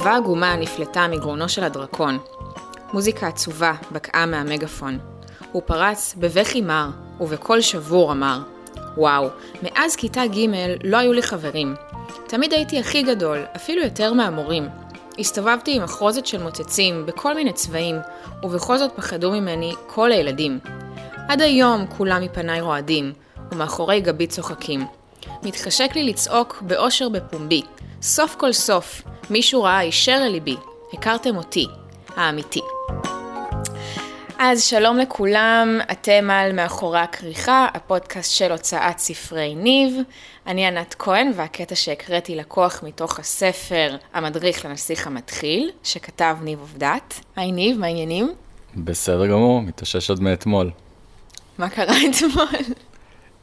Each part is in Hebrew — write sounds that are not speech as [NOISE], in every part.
יבבה עגומה נפלטה מגרונו של הדרקון. מוזיקה עצובה בקעה מהמגפון. הוא פרץ בבכי מר, ובקול שבור אמר, וואו, מאז כיתה ג' לא היו לי חברים. תמיד הייתי הכי גדול, אפילו יותר מהמורים. הסתובבתי עם מחרוזת של מוצצים בכל מיני צבעים, ובכל זאת פחדו ממני כל הילדים. עד היום כולם מפניי רועדים, ומאחורי גבי צוחקים. מתחשק לי לצעוק באושר בפומבי. סוף כל סוף, מישהו ראה הישר אל ליבי. הכרתם אותי, האמיתי. אז שלום לכולם, אתם על מאחורי הכריכה, הפודקאסט של הוצאת ספרי ניב. אני ענת כהן, והקטע שהקראתי לקוח מתוך הספר המדריך לנסיך המתחיל, שכתב ניב עובדת. היי ניב, מה העניינים? בסדר גמור, מתאושש עוד מאתמול. מה קרה אתמול?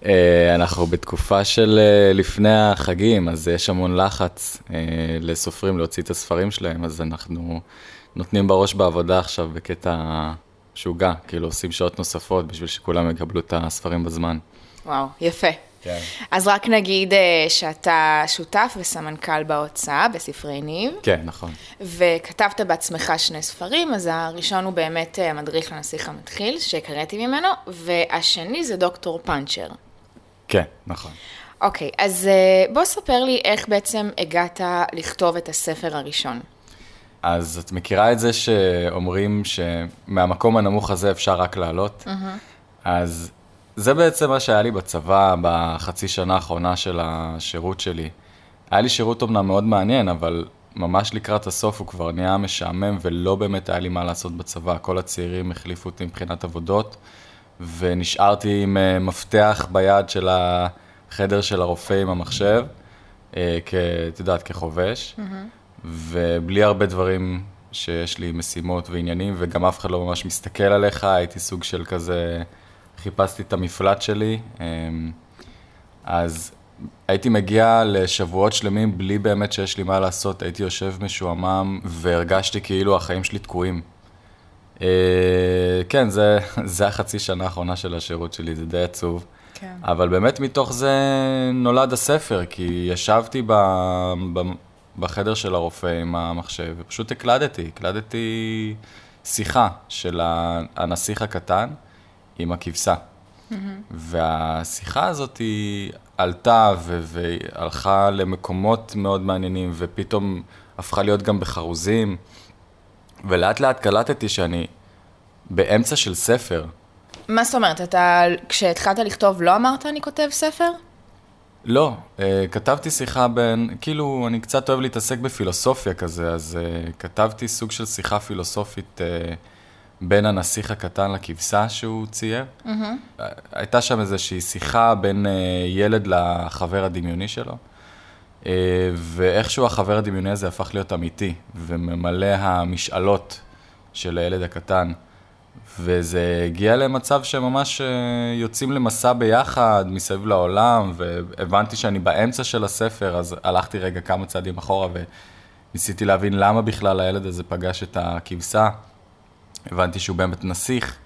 אה, אנחנו בתקופה של אה, לפני החגים, אז יש המון לחץ אה, לסופרים להוציא את הספרים שלהם, אז אנחנו נותנים בראש בעבודה עכשיו בקטע משוגע, כאילו עושים שעות נוספות בשביל שכולם יקבלו את הספרים בזמן. וואו, יפה. כן. אז רק נגיד שאתה שותף וסמנכ"ל בהוצאה, בספרי ניב. כן, נכון. וכתבת בעצמך שני ספרים, אז הראשון הוא באמת המדריך לנסיך המתחיל, שהקראתי ממנו, והשני זה דוקטור פאנצ'ר. כן, נכון. אוקיי, אז בוא ספר לי איך בעצם הגעת לכתוב את הספר הראשון. אז את מכירה את זה שאומרים שמהמקום הנמוך הזה אפשר רק לעלות? Mm-hmm. אז זה בעצם מה שהיה לי בצבא בחצי שנה האחרונה של השירות שלי. היה לי שירות אומנם מאוד מעניין, אבל ממש לקראת הסוף הוא כבר נהיה משעמם ולא באמת היה לי מה לעשות בצבא. כל הצעירים החליפו אותי מבחינת עבודות, ונשארתי עם מפתח ביד של החדר של הרופא עם המחשב, כ... את יודעת, כחובש. Mm-hmm. ובלי הרבה דברים שיש לי משימות ועניינים, וגם אף אחד לא ממש מסתכל עליך, הייתי סוג של כזה, חיפשתי את המפלט שלי. אמ, אז הייתי מגיע לשבועות שלמים בלי באמת שיש לי מה לעשות, הייתי יושב משועמם והרגשתי כאילו החיים שלי תקועים. כן, זה, [LAUGHS] זה החצי שנה האחרונה של השירות שלי, זה די עצוב. כן. אבל באמת מתוך זה נולד הספר, כי ישבתי ב, ב, בחדר של הרופא עם המחשב, ופשוט הקלדתי, הקלדתי שיחה של הנסיך הקטן עם הכבשה. Mm-hmm. והשיחה הזאת היא עלתה ו- והלכה למקומות מאוד מעניינים, ופתאום הפכה להיות גם בחרוזים, ולאט לאט קלטתי שאני באמצע של ספר. מה זאת אומרת, אתה, כשהתחלת לכתוב לא אמרת אני כותב ספר? לא, uh, כתבתי שיחה בין, כאילו, אני קצת אוהב להתעסק בפילוסופיה כזה, אז uh, כתבתי סוג של שיחה פילוסופית uh, בין הנסיך הקטן לכבשה שהוא צייר. Mm-hmm. הייתה שם איזושהי שיחה בין uh, ילד לחבר הדמיוני שלו, ואיכשהו החבר הדמיוני הזה הפך להיות אמיתי, וממלא המשאלות של הילד הקטן. וזה הגיע למצב שממש אה, יוצאים למסע ביחד, מסביב לעולם, והבנתי שאני באמצע של הספר, אז הלכתי רגע כמה צעדים אחורה וניסיתי להבין למה בכלל הילד הזה פגש את הכבשה. הבנתי שהוא באמת נסיך,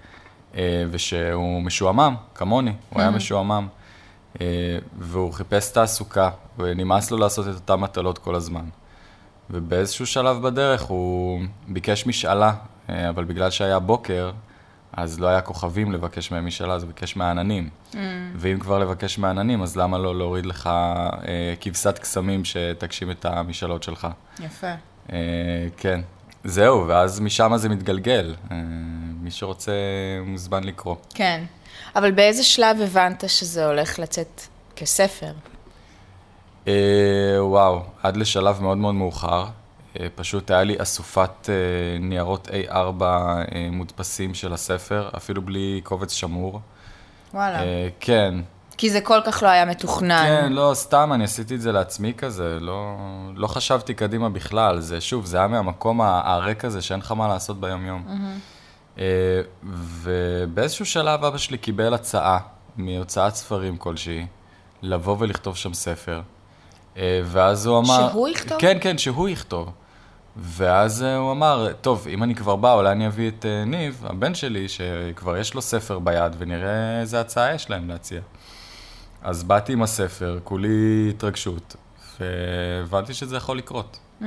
אה, ושהוא משועמם, כמוני, הוא היה mm-hmm. משועמם. אה, והוא חיפש תעסוקה, ונמאס לו לעשות את אותן מטלות כל הזמן. ובאיזשהו שלב בדרך הוא ביקש משאלה, אבל בגלל שהיה בוקר, אז לא היה כוכבים לבקש מהם משאלה, אז ביקש מהעננים. Mm. ואם כבר לבקש מהעננים, אז למה לא להוריד לך אה, כבשת קסמים שתגשים את המשאלות שלך? יפה. אה, כן. זהו, ואז משם זה מתגלגל. אה, מי שרוצה מוזמן לקרוא. כן. אבל באיזה שלב הבנת שזה הולך לצאת כספר? אה, וואו, עד לשלב מאוד מאוד מאוחר. אה, פשוט היה לי אסופת אה, ניירות A4 אה, מודפסים של הספר, אפילו בלי קובץ שמור. וואלה. כן. כי זה כל כך לא היה מתוכנן. כן, לא, סתם, אני עשיתי את זה לעצמי כזה, לא, לא חשבתי קדימה בכלל. זה, שוב, זה היה מהמקום הריק הזה שאין לך מה לעשות ביום-יום. Mm-hmm. ובאיזשהו שלב אבא שלי קיבל הצעה מהוצאת ספרים כלשהי, לבוא ולכתוב שם ספר. ואז הוא אמר... שהוא יכתוב? כן, כן, שהוא יכתוב. ואז אה, הוא אמר, טוב, אם אני כבר בא, אולי אני אביא את אה, ניב, הבן שלי, שכבר יש לו ספר ביד, ונראה איזה הצעה יש להם להציע. אז באתי עם הספר, כולי התרגשות, והבנתי שזה יכול לקרות. Mm.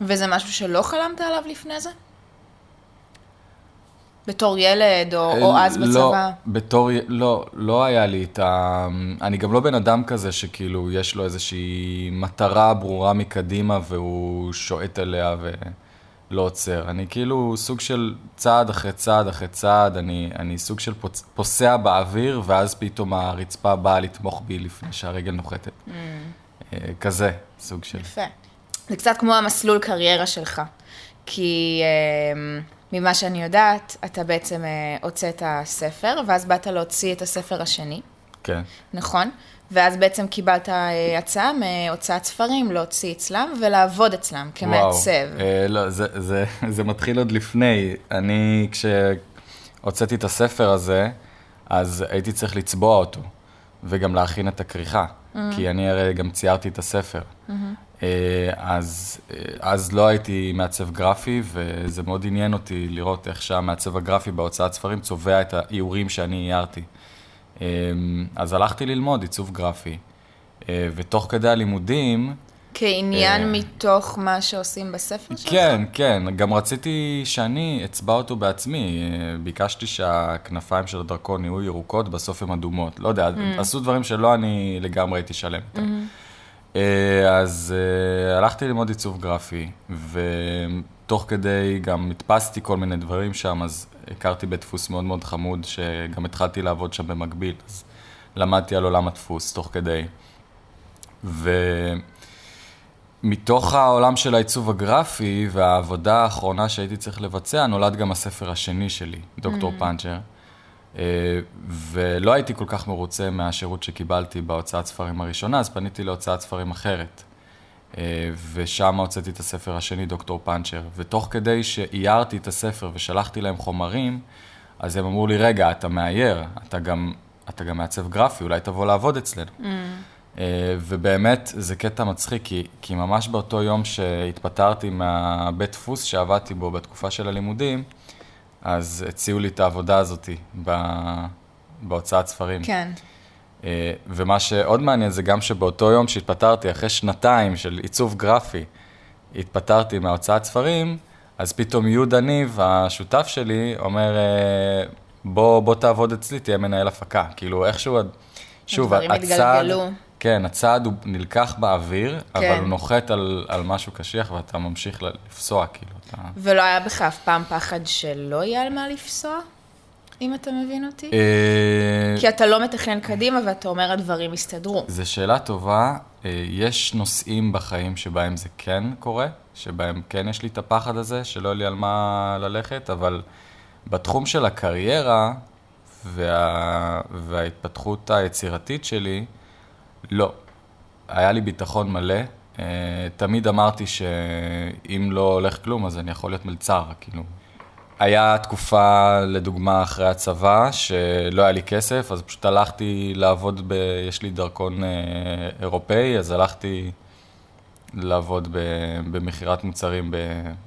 וזה משהו שלא חלמת עליו לפני זה? בתור ילד, או, או אז לא, בצבא? בתור, לא, לא היה לי את ה... אני גם לא בן אדם כזה שכאילו יש לו איזושהי מטרה ברורה מקדימה והוא שועט אליה ולא עוצר. אני כאילו סוג של צעד אחרי צעד אחרי צעד, אני, אני סוג של פוצ... פוסע באוויר, ואז פתאום הרצפה באה לתמוך בי לפני שהרגל נוחתת. אה, כזה, סוג של... יפה. זה קצת כמו המסלול קריירה שלך. כי אה, ממה שאני יודעת, אתה בעצם אה, הוצאת ספר, ואז באת להוציא את הספר השני, כן. נכון? ואז בעצם קיבלת אה, הצעה מהוצאת ספרים להוציא אצלם ולעבוד אצלם כמעצב. וואו, אה, לא, זה, זה, [LAUGHS] זה מתחיל עוד לפני. אני, כשהוצאתי את הספר הזה, אז הייתי צריך לצבוע אותו, וגם להכין את הכריכה, mm-hmm. כי אני הרי גם ציירתי את הספר. Mm-hmm. אז, אה, אז לא הייתי מעצב גרפי, וזה מאוד עניין אותי לראות איך שהמעצב הגרפי בהוצאת ספרים צובע את האיורים שאני איירתי. אה, אז הלכתי ללמוד עיצוב גרפי, אה, ותוך כדי הלימודים, כעניין אה, מתוך מה שעושים בספר שלך? כן, כן, גם רציתי שאני אצבע אותו בעצמי. אה, ביקשתי שהכנפיים של הדרקון יהיו ירוקות, בסוף הן אדומות. לא יודע, Mm. עשו דברים שלא אני לגמרי הייתי שלם איתם. אה, אז אה, הלכתי ללמוד עיצוב גרפי, ותוך כדי גם הדפסתי כל מיני דברים שם, אז הכרתי בית דפוס מאוד מאוד חמוד, שגם התחלתי לעבוד שם במקביל, אז למדתי על עולם הדפוס תוך כדי. ומתוך העולם של העיצוב הגרפי והעבודה האחרונה שהייתי צריך לבצע, נולד גם הספר השני שלי, דוקטור פאנצ'ר. אה, ולא הייתי כל כך מרוצה מהשירות שקיבלתי בהוצאת ספרים הראשונה, אז פניתי להוצאת ספרים אחרת. אה, ושם הוצאתי את הספר השני, דוקטור פאנצ'ר. ותוך כדי שאיירתי את הספר ושלחתי להם חומרים, אז הם אמרו לי, רגע, אתה מאייר, אתה גם, אתה גם מעצב גרפי, אולי תבוא לעבוד אצלנו. אה, ובאמת, זה קטע מצחיק, כי, כי ממש באותו יום שהתפטרתי מהבית דפוס שעבדתי בו בתקופה של הלימודים, אז הציעו לי את העבודה הזאת בהוצאת ספרים. כן. אה, ומה שעוד מעניין זה גם שבאותו יום שהתפטרתי, אחרי שנתיים של עיצוב גרפי, התפטרתי מהוצאת ספרים, אז פתאום יהודה ניב, השותף שלי, אומר, אה, בוא, בוא תעבוד אצלי, תהיה מנהל הפקה. כאילו, איכשהו, שוב, הדברים הצעד, התגלגלו. כן, הצעד הוא נלקח באוויר, כן. אבל הוא נוחת על, על משהו קשיח ואתה ממשיך לפסוע, כאילו, אתה... ולא היה בך אף פעם פחד שלא יהיה על מה לפסוע? אם אתה מבין אותי? אה, כי אתה לא מתכנן קדימה ואתה אומר הדברים יסתדרו. זו שאלה טובה. אה, יש נושאים בחיים שבהם זה כן קורה, שבהם כן יש לי את הפחד הזה, שלא יהיה לי על מה ללכת, אבל בתחום של הקריירה וה... וההתפתחות היצירתית שלי, לא. היה לי ביטחון מלא. אה, תמיד אמרתי שאם לא הולך כלום, אז אני יכול להיות מלצר, כאילו. היה תקופה, לדוגמה, אחרי הצבא, שלא היה לי כסף, אז פשוט הלכתי לעבוד ב... יש לי דרכון אה, אירופאי, אז הלכתי לעבוד ב... במכירת מוצרים ב...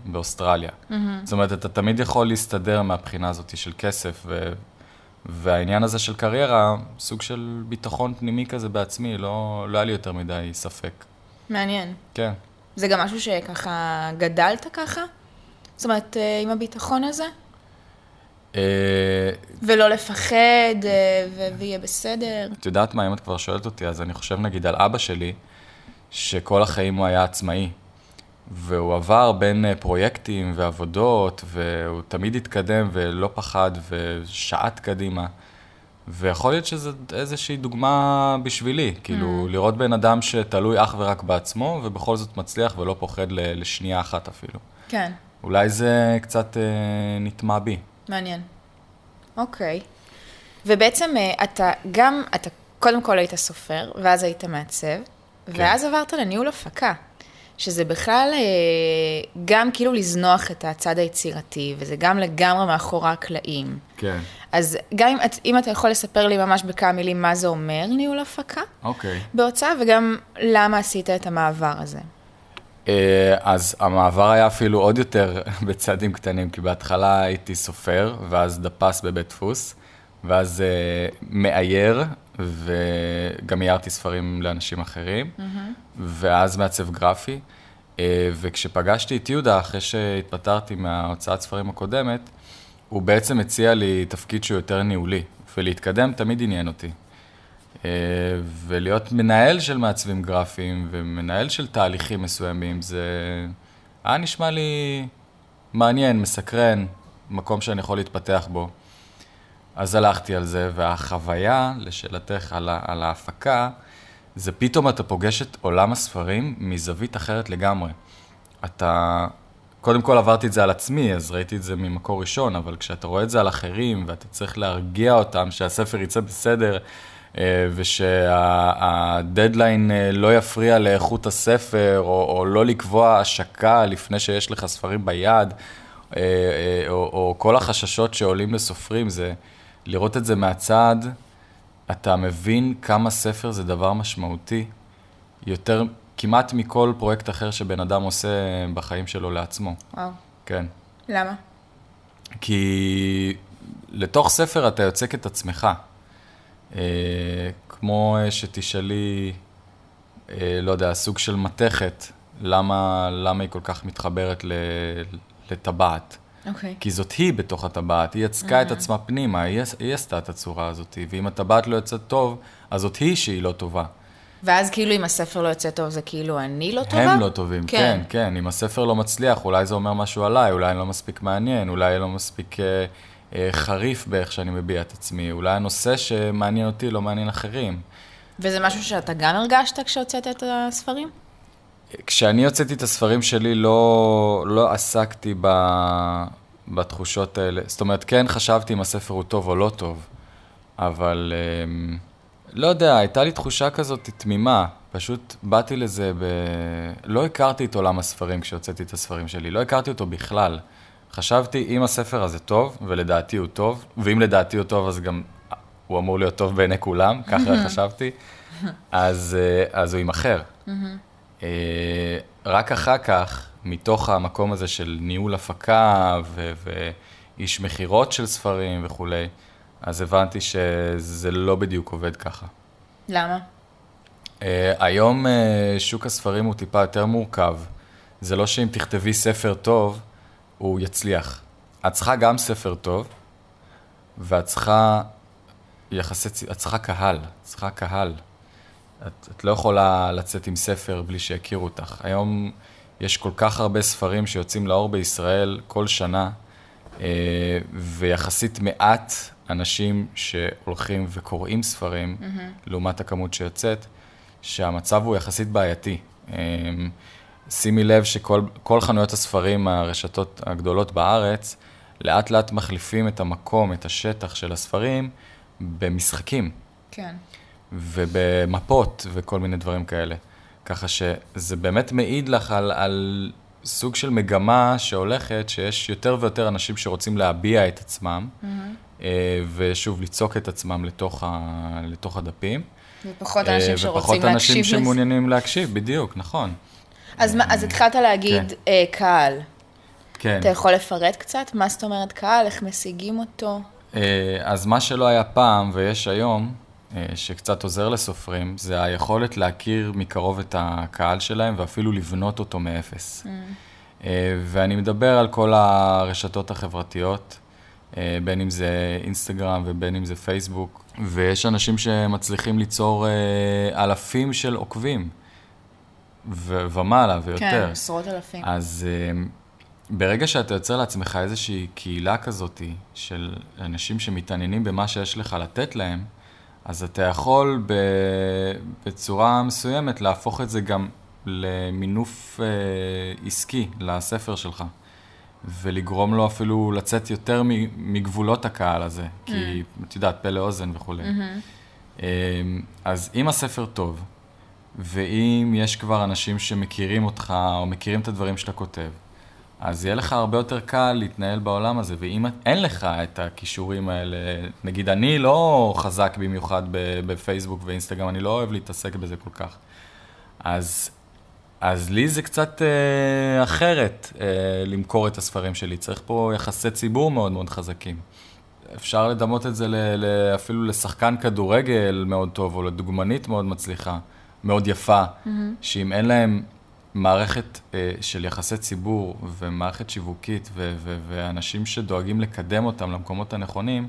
באוסטרליה. Mm-hmm. זאת אומרת, אתה תמיד יכול להסתדר מהבחינה הזאת של כסף, ו... והעניין הזה של קריירה, סוג של ביטחון פנימי כזה בעצמי, לא, לא היה לי יותר מדי ספק. מעניין. כן. זה גם משהו שככה גדלת ככה? זאת אומרת, אה, עם הביטחון הזה? אה, ולא לפחד, אה, ויהיה בסדר. את יודעת מה, אם את כבר שואלת אותי, אז אני חושב נגיד על אבא שלי, שכל החיים הוא היה עצמאי. והוא עבר בין אה, פרויקטים ועבודות, והוא תמיד התקדם ולא פחד ושעט קדימה. ויכול להיות שזו איזושהי דוגמה בשבילי, כאילו, לראות בן אדם שתלוי אך ורק בעצמו, ובכל זאת מצליח ולא פוחד לשנייה אחת אפילו. כן, אולי זה קצת אה, נטמע בי. מעניין. אוקיי. ובעצם אה, אתה גם, אתה קודם כל היית סופר, ואז היית מעצב, ואז עברת לניהול הפקה, שזה בכלל אה, גם כאילו לזנוח את הצד היצירתי, וזה גם לגמרי מאחורי הקלעים. כן. אז גם אם, אם אתה יכול לספר לי ממש בכמה מילים מה זה אומר ניהול הפקה אוקיי. בהוצאה, וגם למה עשית את המעבר הזה. אה, אז המעבר היה אפילו עוד יותר [LAUGHS] בצעדים קטנים, כי בהתחלה הייתי סופר, ואז דפס בבית דפוס, ואז אה, מאייר, וגם איירתי ספרים לאנשים אחרים, ואז מעצב גרפי. אה, וכשפגשתי את יהודה, אחרי שהתפטרתי מההוצאת ספרים הקודמת, הוא בעצם הציע לי תפקיד שהוא יותר ניהולי, ולהתקדם תמיד עניין אותי. אה, ולהיות מנהל של מעצבים גרפיים ומנהל של תהליכים מסוימים, זה היה נשמע לי מעניין, מסקרן, מקום שאני יכול להתפתח בו. אז הלכתי על זה, והחוויה, לשאלתך על, על ההפקה, זה פתאום אתה פוגש את עולם הספרים מזווית אחרת לגמרי. אתה, קודם כל עברתי את זה על עצמי, אז ראיתי את זה ממקור ראשון, אבל כשאתה רואה את זה על אחרים, ואתה צריך להרגיע אותם שהספר יצא בסדר, אה, ושהדדליין אה, לא יפריע לאיכות הספר, או, או לא לקבוע השקה לפני שיש לך ספרים ביד, אה, או, או כל החששות שעולים לסופרים, זה לראות את זה מהצד, אתה מבין כמה ספר זה דבר משמעותי, יותר, כמעט מכל פרויקט אחר שבן אדם עושה בחיים שלו לעצמו. וואו. כן. למה? כי לתוך ספר אתה יוצק את עצמך. אה, כמו שתשאלי, אה, לא יודע, סוג של מתכת, למה, למה היא כל כך מתחברת לטבעת. אוקיי. Okay. כי זאת היא בתוך הטבעת, היא יצקה mm-hmm. את עצמה פנימה, היא, היא עשתה את הצורה הזאת, ואם הטבעת לא יוצאת טוב, אז זאת היא שהיא לא טובה. ואז כאילו אם הספר לא יוצא טוב, זה כאילו אני לא טובה? הם לא טובים, כן, כן. כן. אם הספר לא מצליח, אולי זה אומר משהו עליי, אולי אני לא מספיק מעניין, אולי אני לא מספיק אה, אה, חריף באיך שאני מביע את עצמי, אולי הנושא שמעניין אותי לא מעניין אחרים. וזה משהו שאתה גם הרגשת כשהוצאת את הספרים? כשאני הוצאתי את הספרים שלי, לא, לא עסקתי ב, בתחושות האלה. זאת אומרת, כן חשבתי אם הספר הוא טוב או לא טוב, אבל אמ, לא יודע, הייתה לי תחושה כזאת תמימה. פשוט באתי לזה ב... לא הכרתי את עולם הספרים כשהוצאתי את הספרים שלי, לא הכרתי אותו בכלל. חשבתי, אם הספר הזה טוב, ולדעתי הוא טוב, ואם לדעתי הוא טוב, אז גם הוא אמור להיות טוב בעיני כולם, ככה [LAUGHS] חשבתי, אז, אה, אז הוא יימכר. אה, רק אחר כך, מתוך המקום הזה של ניהול הפקה ו- ואיש מכירות של ספרים וכולי, אז הבנתי שזה לא בדיוק עובד ככה. למה? Uh, היום uh, שוק הספרים הוא טיפה יותר מורכב. זה לא שאם תכתבי ספר טוב, הוא יצליח. את צריכה גם ספר טוב, ואת צריכה יחסי, את צריכה קהל, צריכה קהל. את, את לא יכולה לצאת עם ספר בלי שיכירו אותך. היום יש כל כך הרבה ספרים שיוצאים לאור בישראל כל שנה, אה, ויחסית מעט אנשים שהולכים וקוראים ספרים, mm-hmm. לעומת הכמות שיוצאת, שהמצב הוא יחסית בעייתי. אה, שימי לב שכל חנויות הספרים, הרשתות הגדולות בארץ, לאט לאט מחליפים את המקום, את השטח של הספרים, במשחקים. כן. ובמפות וכל מיני דברים כאלה. ככה שזה באמת מעיד לך על, על סוג של מגמה שהולכת, שיש יותר ויותר אנשים שרוצים להביע את עצמם, mm-hmm. ושוב, ליצוק את עצמם לתוך, ה, לתוך הדפים. ופחות אנשים אה, שרוצים להקשיב. ופחות אנשים שמעוניינים להקשיב, בדיוק, נכון. אז, מה, אז התחלת להגיד כן. אה, קהל. כן. אתה יכול לפרט קצת? מה זאת אומרת קהל? איך משיגים אותו? אז מה שלא היה פעם ויש היום, אה, שקצת עוזר לסופרים, זה היכולת להכיר מקרוב את הקהל שלהם ואפילו לבנות אותו מאפס. Mm. אה, ואני מדבר על כל הרשתות החברתיות, אה, בין אם זה אינסטגרם ובין אם זה פייסבוק, ויש אנשים שמצליחים ליצור אלפים של עוקבים, ו- ומעלה ויותר. כן, עשרות אלפים. אז ברגע שאתה יוצר לעצמך איזושהי קהילה כזאת של אנשים שמתעניינים במה שיש לך לתת להם, אז אתה יכול בצורה מסוימת להפוך את זה גם למינוף אה, עסקי לספר שלך, ולגרום לו אפילו לצאת יותר מגבולות הקהל הזה, כי mm. את יודעת, פה לאוזן וכולי. Mm-hmm. אמ, אז אם הספר טוב, ואם יש כבר אנשים שמכירים אותך, או מכירים את הדברים שאתה כותב, אז יהיה לך הרבה יותר קל להתנהל בעולם הזה, ואם אין לך את הכישורים האלה, נגיד אני לא חזק במיוחד בפייסבוק ואינסטגרם, אני לא אוהב להתעסק בזה כל כך. אז, אז לי זה קצת אה, אחרת אה, למכור את הספרים שלי, צריך פה יחסי ציבור מאוד מאוד חזקים. אפשר לדמות את זה ל, ל, אפילו לשחקן כדורגל מאוד טוב, או לדוגמנית מאוד מצליחה, מאוד יפה, mm-hmm. שאם אין להם מערכת אה, של יחסי ציבור ומערכת שיווקית ו- ו- ואנשים שדואגים לקדם אותם למקומות הנכונים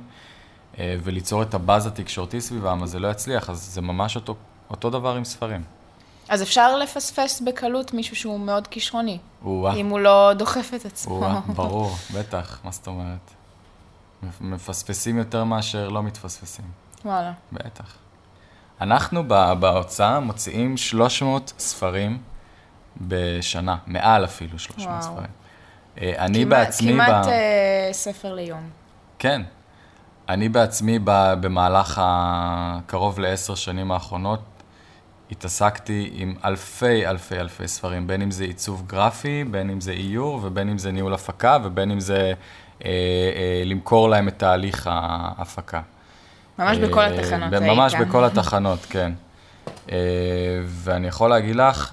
אה, וליצור את הבאז התקשורתי סביבם, אז זה לא יצליח, אז זה ממש אותו, אותו דבר עם ספרים. אז אפשר לפספס בקלות מישהו שהוא מאוד כישרוני, או-אה, אם הוא לא דוחף את עצמו. או-אה, [LAUGHS] ברור, בטח, מה זאת אומרת? מפ- מפספסים יותר מאשר לא מתפספסים. וואלה. בטח. אנחנו בהוצאה מוציאים 300 ספרים בשנה, מעל אפילו 300 וואו. ספרים. אה, אני כמעט- בעצמי... כמעט ב... אה, ספר ליום. כן. אני בעצמי ב- במהלך הקרוב לעשר שנים האחרונות התעסקתי עם אלפי אלפי אלפי ספרים, בין אם זה עיצוב גרפי, בין אם זה איור ובין אם זה ניהול הפקה ובין אם זה אה, אה, למכור להם את תהליך ההפקה. ממש בכל אה, התחנות היית. ממש בכל התחנות, כן. ואני יכול להגיד לך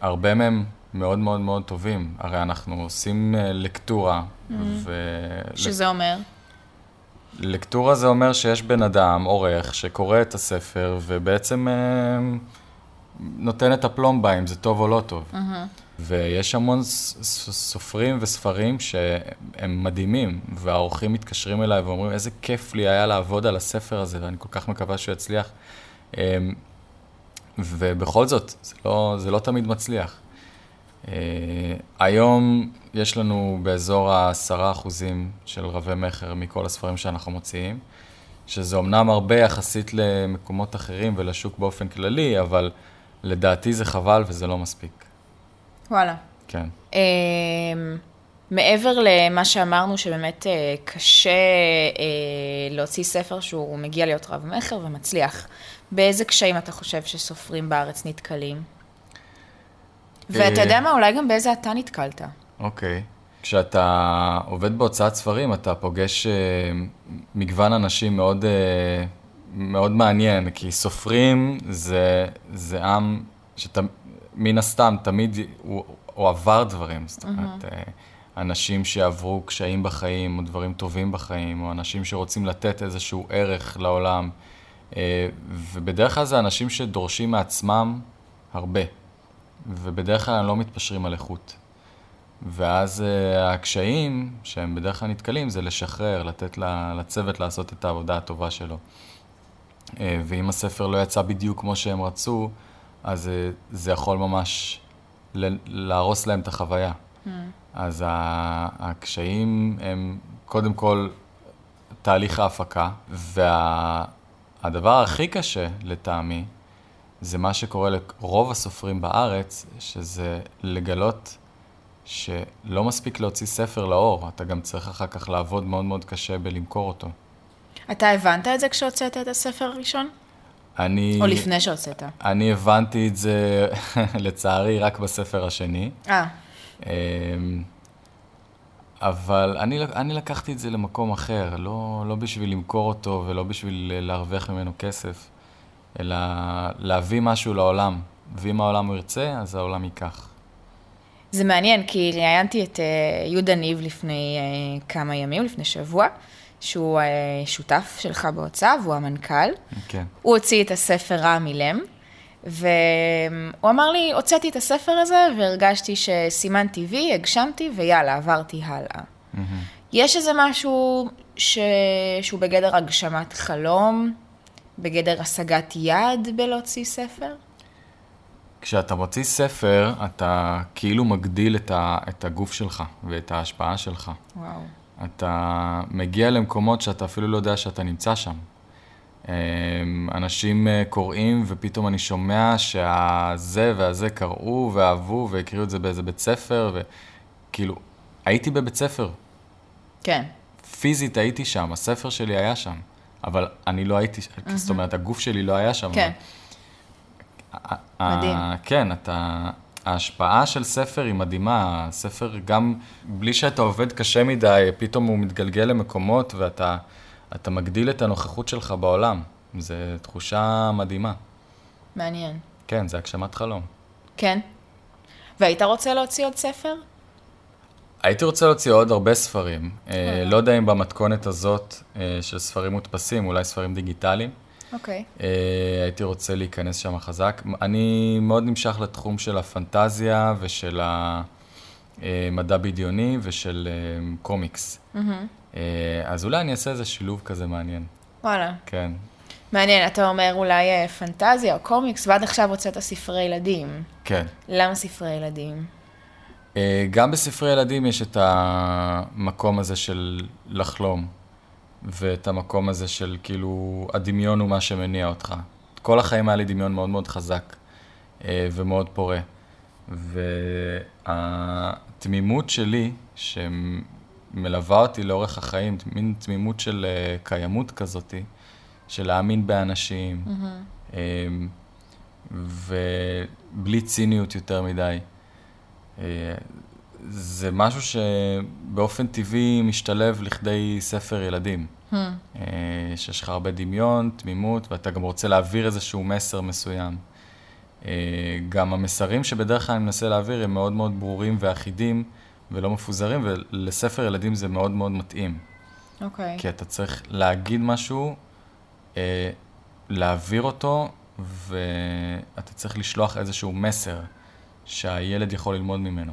שהרבה מהם מאוד מאוד מאוד טובים. הרי אנחנו עושים אה, לקטורה, שזה אומר? ולקטורה זה אומר שיש בן אדם, עורך, שקורא את הספר ובעצם אה, נותן את הפלומבה אם זה טוב או לא טוב. ויש המון סופרים וספרים שהם מדהימים, והעורכים מתקשרים אליי ואומרים, איזה כיף לי היה לעבוד על הספר הזה, ואני כל כך מקווה שהוא יצליח. ובכל זאת, זה לא, זה לא תמיד מצליח. אה, היום יש לנו באזור ה-10 אחוזים של רבי מכר מכל הספרים שאנחנו מוציאים, שזה אמנם הרבה יחסית למקומות אחרים ולשוק באופן כללי, אבל לדעתי זה חבל וזה לא מספיק. וואלה. כן. אמ, מעבר למה שאמרנו, שבאמת אה, קשה להוציא ספר שהוא מגיע להיות רב-מכר ומצליח, באיזה קשיים אתה חושב שסופרים בארץ נתקלים? ואתה יודע מה, אולי גם באיזה אתה נתקלת. אוקיי. כשאתה עובד בהוצאת ספרים, אתה פוגש אה, מגוון אנשים מאוד, אה, מאוד מעניין, כי סופרים זה, זה עם שאתה, מן הסתם, תמיד הוא, הוא עבר דברים. זאת אומרת, אה, אנשים שעברו קשיים בחיים, או דברים טובים בחיים, או אנשים שרוצים לתת איזשהו ערך לעולם. אה, ובדרך כלל זה אנשים שדורשים מעצמם הרבה, ובדרך כלל הם לא מתפשרים על איכות. ואז uh, הקשיים שהם בדרך כלל נתקלים זה לשחרר, לתת לצוות לעשות את העבודה הטובה שלו. Uh, ואם הספר לא יצא בדיוק כמו שהם רצו, אז זה יכול ממש להרוס להם את החוויה. Mm. אז הקשיים הם קודם כל תהליך ההפקה, והדבר הכי קשה לטעמי, זה מה שקורה לרוב הסופרים בארץ, שזה לגלות שלא מספיק להוציא ספר לאור, אתה גם צריך אחר כך לעבוד מאוד מאוד קשה בלמכור אותו. אתה הבנת את זה כשהוצאת את הספר הראשון? אני... או לפני שהוצאת? אני הבנתי את זה, [LAUGHS] לצערי, רק בספר השני. אה, אמ, אבל אני, אני לקחתי את זה למקום אחר, לא, לא בשביל למכור אותו ולא בשביל להרוויח ממנו כסף, אלא להביא משהו לעולם. ואם העולם ירצה, אז העולם ייקח. זה מעניין, כי ראיינתי את אה, יהודה ניב לפני אה, כמה ימים, לפני שבוע, שהוא אה, שותף שלך בהוצאה, והוא המנכ"ל. כן. הוא הוציא את הספר רע מילם, והוא אמר לי, הוצאתי את הספר הזה והרגשתי שסימנתי וי, הגשמתי ויאללה, עברתי הלאה. יש איזה משהו ש... שהוא בגדר הגשמת חלום, בגדר השגת יעד בלהוציא ספר? כשאתה מוציא ספר, אתה כאילו מגדיל את, ה, את הגוף שלך ואת ההשפעה שלך. וואו. אתה מגיע למקומות שאתה אפילו לא יודע שאתה נמצא שם. אמ, אנשים אה, קוראים ופתאום אני שומע שהזה והזה קראו ואהבו והקריאו את זה באיזה בית ספר, וכאילו, הייתי בבית ספר, כן. פיזית הייתי שם, הספר שלי היה שם, אבל אני לא הייתי, זאת אומרת, הגוף שלי לא היה שם. כן. ה- מדהים. ה- כן, אתה... ההשפעה של ספר היא מדהימה. ספר גם, בלי שאתה עובד קשה מדי, פתאום הוא מתגלגל למקומות ואתה אתה מגדיל את הנוכחות שלך בעולם. זו תחושה מדהימה. מעניין. כן, זה הגשמת חלום. כן. והיית רוצה להוציא עוד ספר? הייתי רוצה להוציא עוד הרבה ספרים. אה, לא יודע אם במתכונת הזאת אה, של ספרים מודפסים, אולי ספרים דיגיטליים. אוקיי. אה, הייתי רוצה להיכנס שם חזק. אני מאוד נמשך לתחום של הפנטזיה ושל המדע בדיוני ושל אה, קומיקס. אה, אז אולי אני אעשה איזה שילוב כזה מעניין. וואלה. כן. מעניין, אתה אומר אולי אה, פנטזיה או קומיקס, ועד עכשיו הוצאת ספרי ילדים. כן. למה ספרי ילדים? אה, גם בספרי ילדים יש את המקום הזה של לחלום, ואת המקום הזה של כאילו, הדמיון הוא מה שמניע אותך. כל החיים היה לי דמיון מאוד מאוד חזק אה, ומאוד פורה. והתמימות שלי, שמלווה אותי לאורך החיים, מין תמימות של אה, קיימות כזאתי, של להאמין באנשים, mm-hmm. ובלי ציניות יותר מדי. אה, זה משהו שבאופן טבעי משתלב לכדי ספר ילדים. Hmm. שיש לך הרבה דמיון, תמימות, ואתה גם רוצה להעביר איזשהו מסר מסוים. גם המסרים שבדרך כלל אני מנסה להעביר הם מאוד מאוד ברורים ואחידים ולא מפוזרים, ולספר ילדים זה מאוד מאוד מתאים. אוקיי. Okay. כי אתה צריך להגיד משהו, להעביר אותו, ואתה צריך לשלוח איזשהו מסר. שהילד יכול ללמוד ממנו.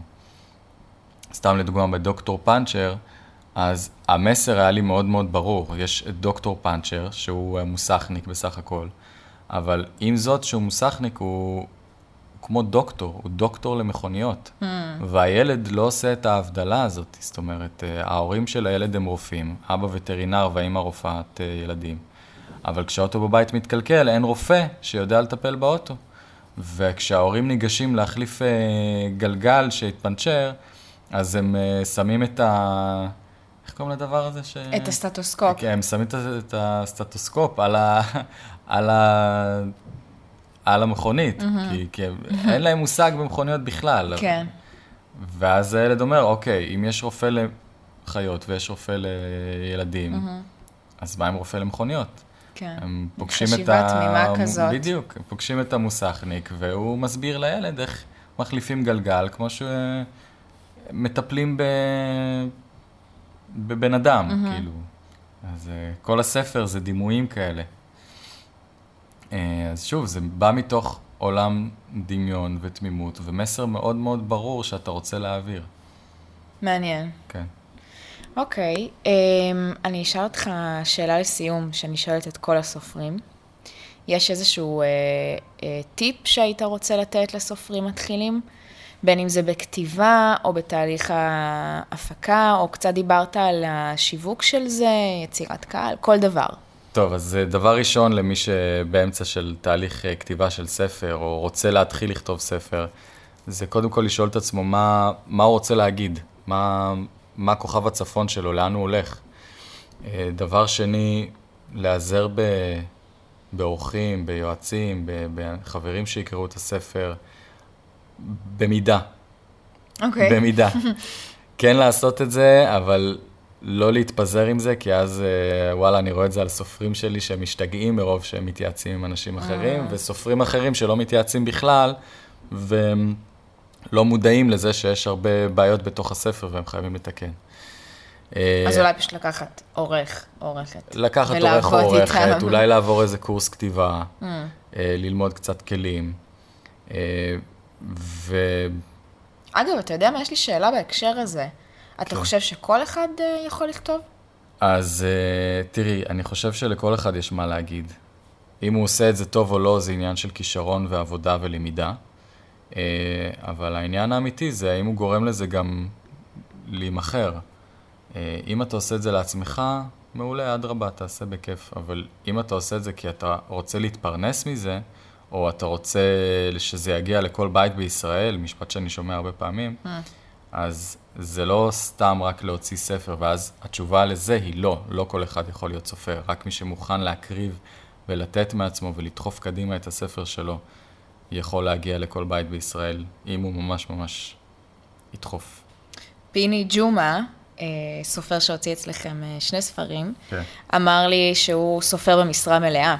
סתם לדוגמה, בדוקטור פאנצ'ר, אז המסר היה לי מאוד מאוד ברור. יש את דוקטור פאנצ'ר, שהוא מוסכניק בסך הכל, אבל עם זאת שהוא מוסכניק, הוא כמו דוקטור, הוא דוקטור למכוניות. Mm. והילד לא עושה את ההבדלה הזאת, זאת אומרת, אה, ההורים של הילד הם רופאים, אבא וטרינר והאמא רופאת אה, ילדים. אבל כשהאוטו בבית מתקלקל, אין רופא שיודע לטפל באוטו. וכשההורים ניגשים להחליף אה, גלגל שהתפנצ'ר, אז הם שמים את ה... איך קוראים לדבר הזה? ש... את הסטטוסקופ. כן, הם שמים את הסטטוסקופ על, ה... [LAUGHS] על, ה... על המכונית, mm-hmm. כי, כי אין להם מושג במכוניות בכלל. כן. ואז הילד אומר, אוקיי, אם יש רופא לחיות ויש רופא לילדים, mm-hmm. אז מה עם רופא למכוניות? כן. הם פוגשים את ה... חשיבה תמימה כזאת. בדיוק, הם פוגשים את המוסכניק, והוא מסביר לילד איך מחליפים גלגל, כמו שמטפלים ב... בבן אדם, mm-hmm. כאילו. אז uh, כל הספר זה דימויים כאלה. Uh, אז שוב, זה בא מתוך עולם דמיון ותמימות, ומסר מאוד מאוד ברור שאתה רוצה להעביר. מעניין. כן. אוקיי, okay, um, אני אשאל אותך שאלה לסיום, שאני שואלת את כל הסופרים. יש איזשהו uh, uh, טיפ שהיית רוצה לתת לסופרים מתחילים? בין אם זה בכתיבה או בתהליך ההפקה, או קצת דיברת על השיווק של זה, יצירת קהל, כל דבר. טוב, אז דבר ראשון למי שבאמצע של תהליך כתיבה של ספר, או רוצה להתחיל לכתוב ספר, זה קודם כל לשאול את עצמו מה, מה הוא רוצה להגיד, מה, מה כוכב הצפון שלו, לאן הוא הולך. אה, דבר שני, להיעזר באורחים, ביועצים, בחברים שיקראו את הספר, במידה. אוקיי. Okay. במידה. [LAUGHS] כן לעשות את זה, אבל לא להתפזר עם זה, כי אז, אה, וואלה, אני רואה את זה על סופרים שלי שהם משתגעים מרוב שהם מתייעצים עם אנשים אחרים, אה. וסופרים אחרים שלא מתייעצים בכלל, והם לא מודעים לזה שיש הרבה בעיות בתוך הספר והם חייבים לתקן. אז אולי פשוט לקחת עורך, עורכת. לקחת עורך או עורכת, אולי לעבור איזה קורס כתיבה. אה, ללמוד קצת כלים. אה, ו... אגב, אתה יודע מה? יש לי שאלה בהקשר הזה. אתה כן. חושב שכל אחד אה, יכול לכתוב? אז תראי, אני חושב שלכל אחד יש מה להגיד. אם הוא עושה את זה טוב או לא, זה עניין של כישרון ועבודה ולמידה. אה, אבל העניין האמיתי זה האם הוא גורם לזה גם להימכר. אה, אם אתה עושה את זה לעצמך, מעולה, אדרבה, תעשה בכיף. אבל אם אתה עושה את זה כי אתה רוצה להתפרנס מזה, או אתה רוצה שזה יגיע לכל בית בישראל, משפט שאני שומע הרבה פעמים, אה. אז זה לא סתם רק להוציא ספר, ואז התשובה לזה היא לא, לא כל אחד יכול להיות סופר, רק מי שמוכן להקריב ולתת מעצמו ולדחוף קדימה את הספר שלו. יכול להגיע לכל בית בישראל, אם הוא ממש ממש ידחוף. פיני ג'ומה, אה, סופר שהוציא אצלכם אה, שני ספרים, כן. אמר לי שהוא סופר במשרה מלאה.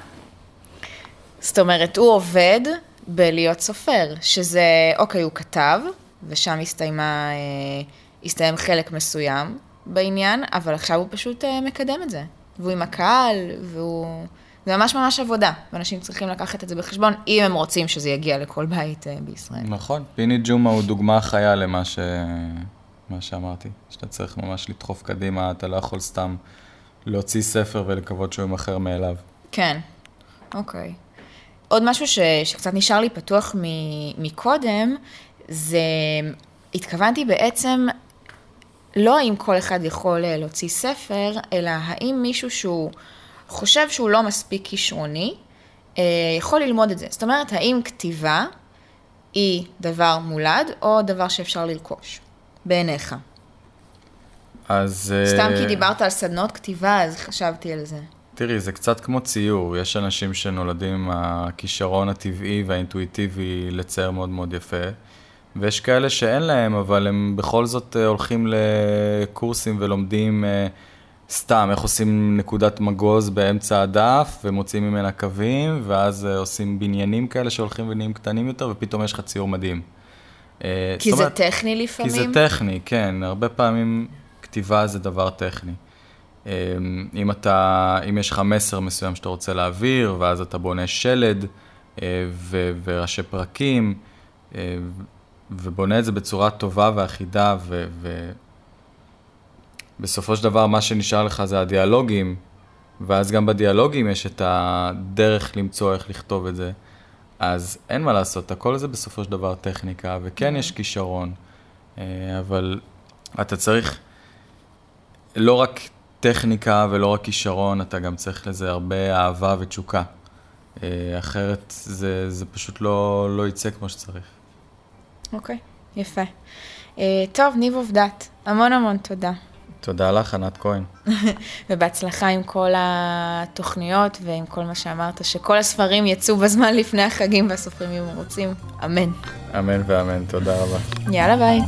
זאת אומרת, הוא עובד בלהיות סופר, שזה, אוקיי, הוא כתב, ושם הסתיימה, אה, הסתיים חלק מסוים בעניין, אבל עכשיו הוא פשוט מקדם את זה. והוא עם הקהל, והוא זה ממש ממש עבודה, ואנשים צריכים לקחת את זה בחשבון, אם הם רוצים שזה יגיע לכל בית אה, בישראל. נכון, פיני ג'ומה הוא דוגמה חיה למה ש... מה שאמרתי, שאתה צריך ממש לדחוף קדימה, אתה לא יכול סתם להוציא ספר ולקוות שהוא יימכר מאליו. כן, אוקיי. עוד משהו ש, שקצת נשאר לי פתוח מ, מקודם, זה, התכוונתי בעצם, לא האם כל אחד יכול אה, להוציא ספר, אלא האם מישהו שהוא חושב שהוא לא מספיק כישרוני, אה, יכול ללמוד את זה. זאת אומרת, האם כתיבה היא דבר מולד, או דבר שאפשר לרכוש, בעיניך? אז... סתם אה, כי דיברת על סדנות כתיבה, אז חשבתי על זה. תראי, זה קצת כמו ציור. יש אנשים שנולדים עם הכישרון הטבעי והאינטואיטיבי לצייר מאוד מאוד יפה, ויש כאלה שאין להם, אבל הם בכל זאת אה, הולכים לקורסים ולומדים אה, סתם איך עושים נקודת מגוז באמצע הדף, ומוציאים ממנה קווים, ואז אה, עושים בניינים כאלה שהולכים ונהיים קטנים יותר, ופתאום יש לך ציור מדהים. כי זאת זה אומרת, טכני לפעמים? כי זה טכני, כן. הרבה פעמים כתיבה זה דבר טכני. אמ, אם אתה, אם יש לך מסר מסוים שאתה רוצה להעביר, ואז אתה בונה שלד ו- וראשי פרקים, ובונה את זה בצורה טובה ואחידה, ובסופו של דבר מה שנשאר לך זה הדיאלוגים, ואז גם בדיאלוגים יש את הדרך למצוא איך לכתוב את זה. אז אין מה לעשות, הכל זה בסופו של דבר טכניקה, וכן יש כישרון, אה, אבל אתה צריך לא רק טכניקה ולא רק כישרון, אתה גם צריך לזה הרבה אהבה ותשוקה. אה, אחרת זה, זה פשוט לא, לא יצא כמו שצריך. אוקיי, יפה. אה, טוב, ניב עובדת, המון המון תודה. תודה לך, ענת כהן. [LAUGHS] ובהצלחה עם כל התוכניות ועם כל מה שאמרת, שכל הספרים יצאו בזמן לפני החגים והסופרים יהיו מרוצים. אמן. אמן ואמן, תודה רבה. יאללה ביי.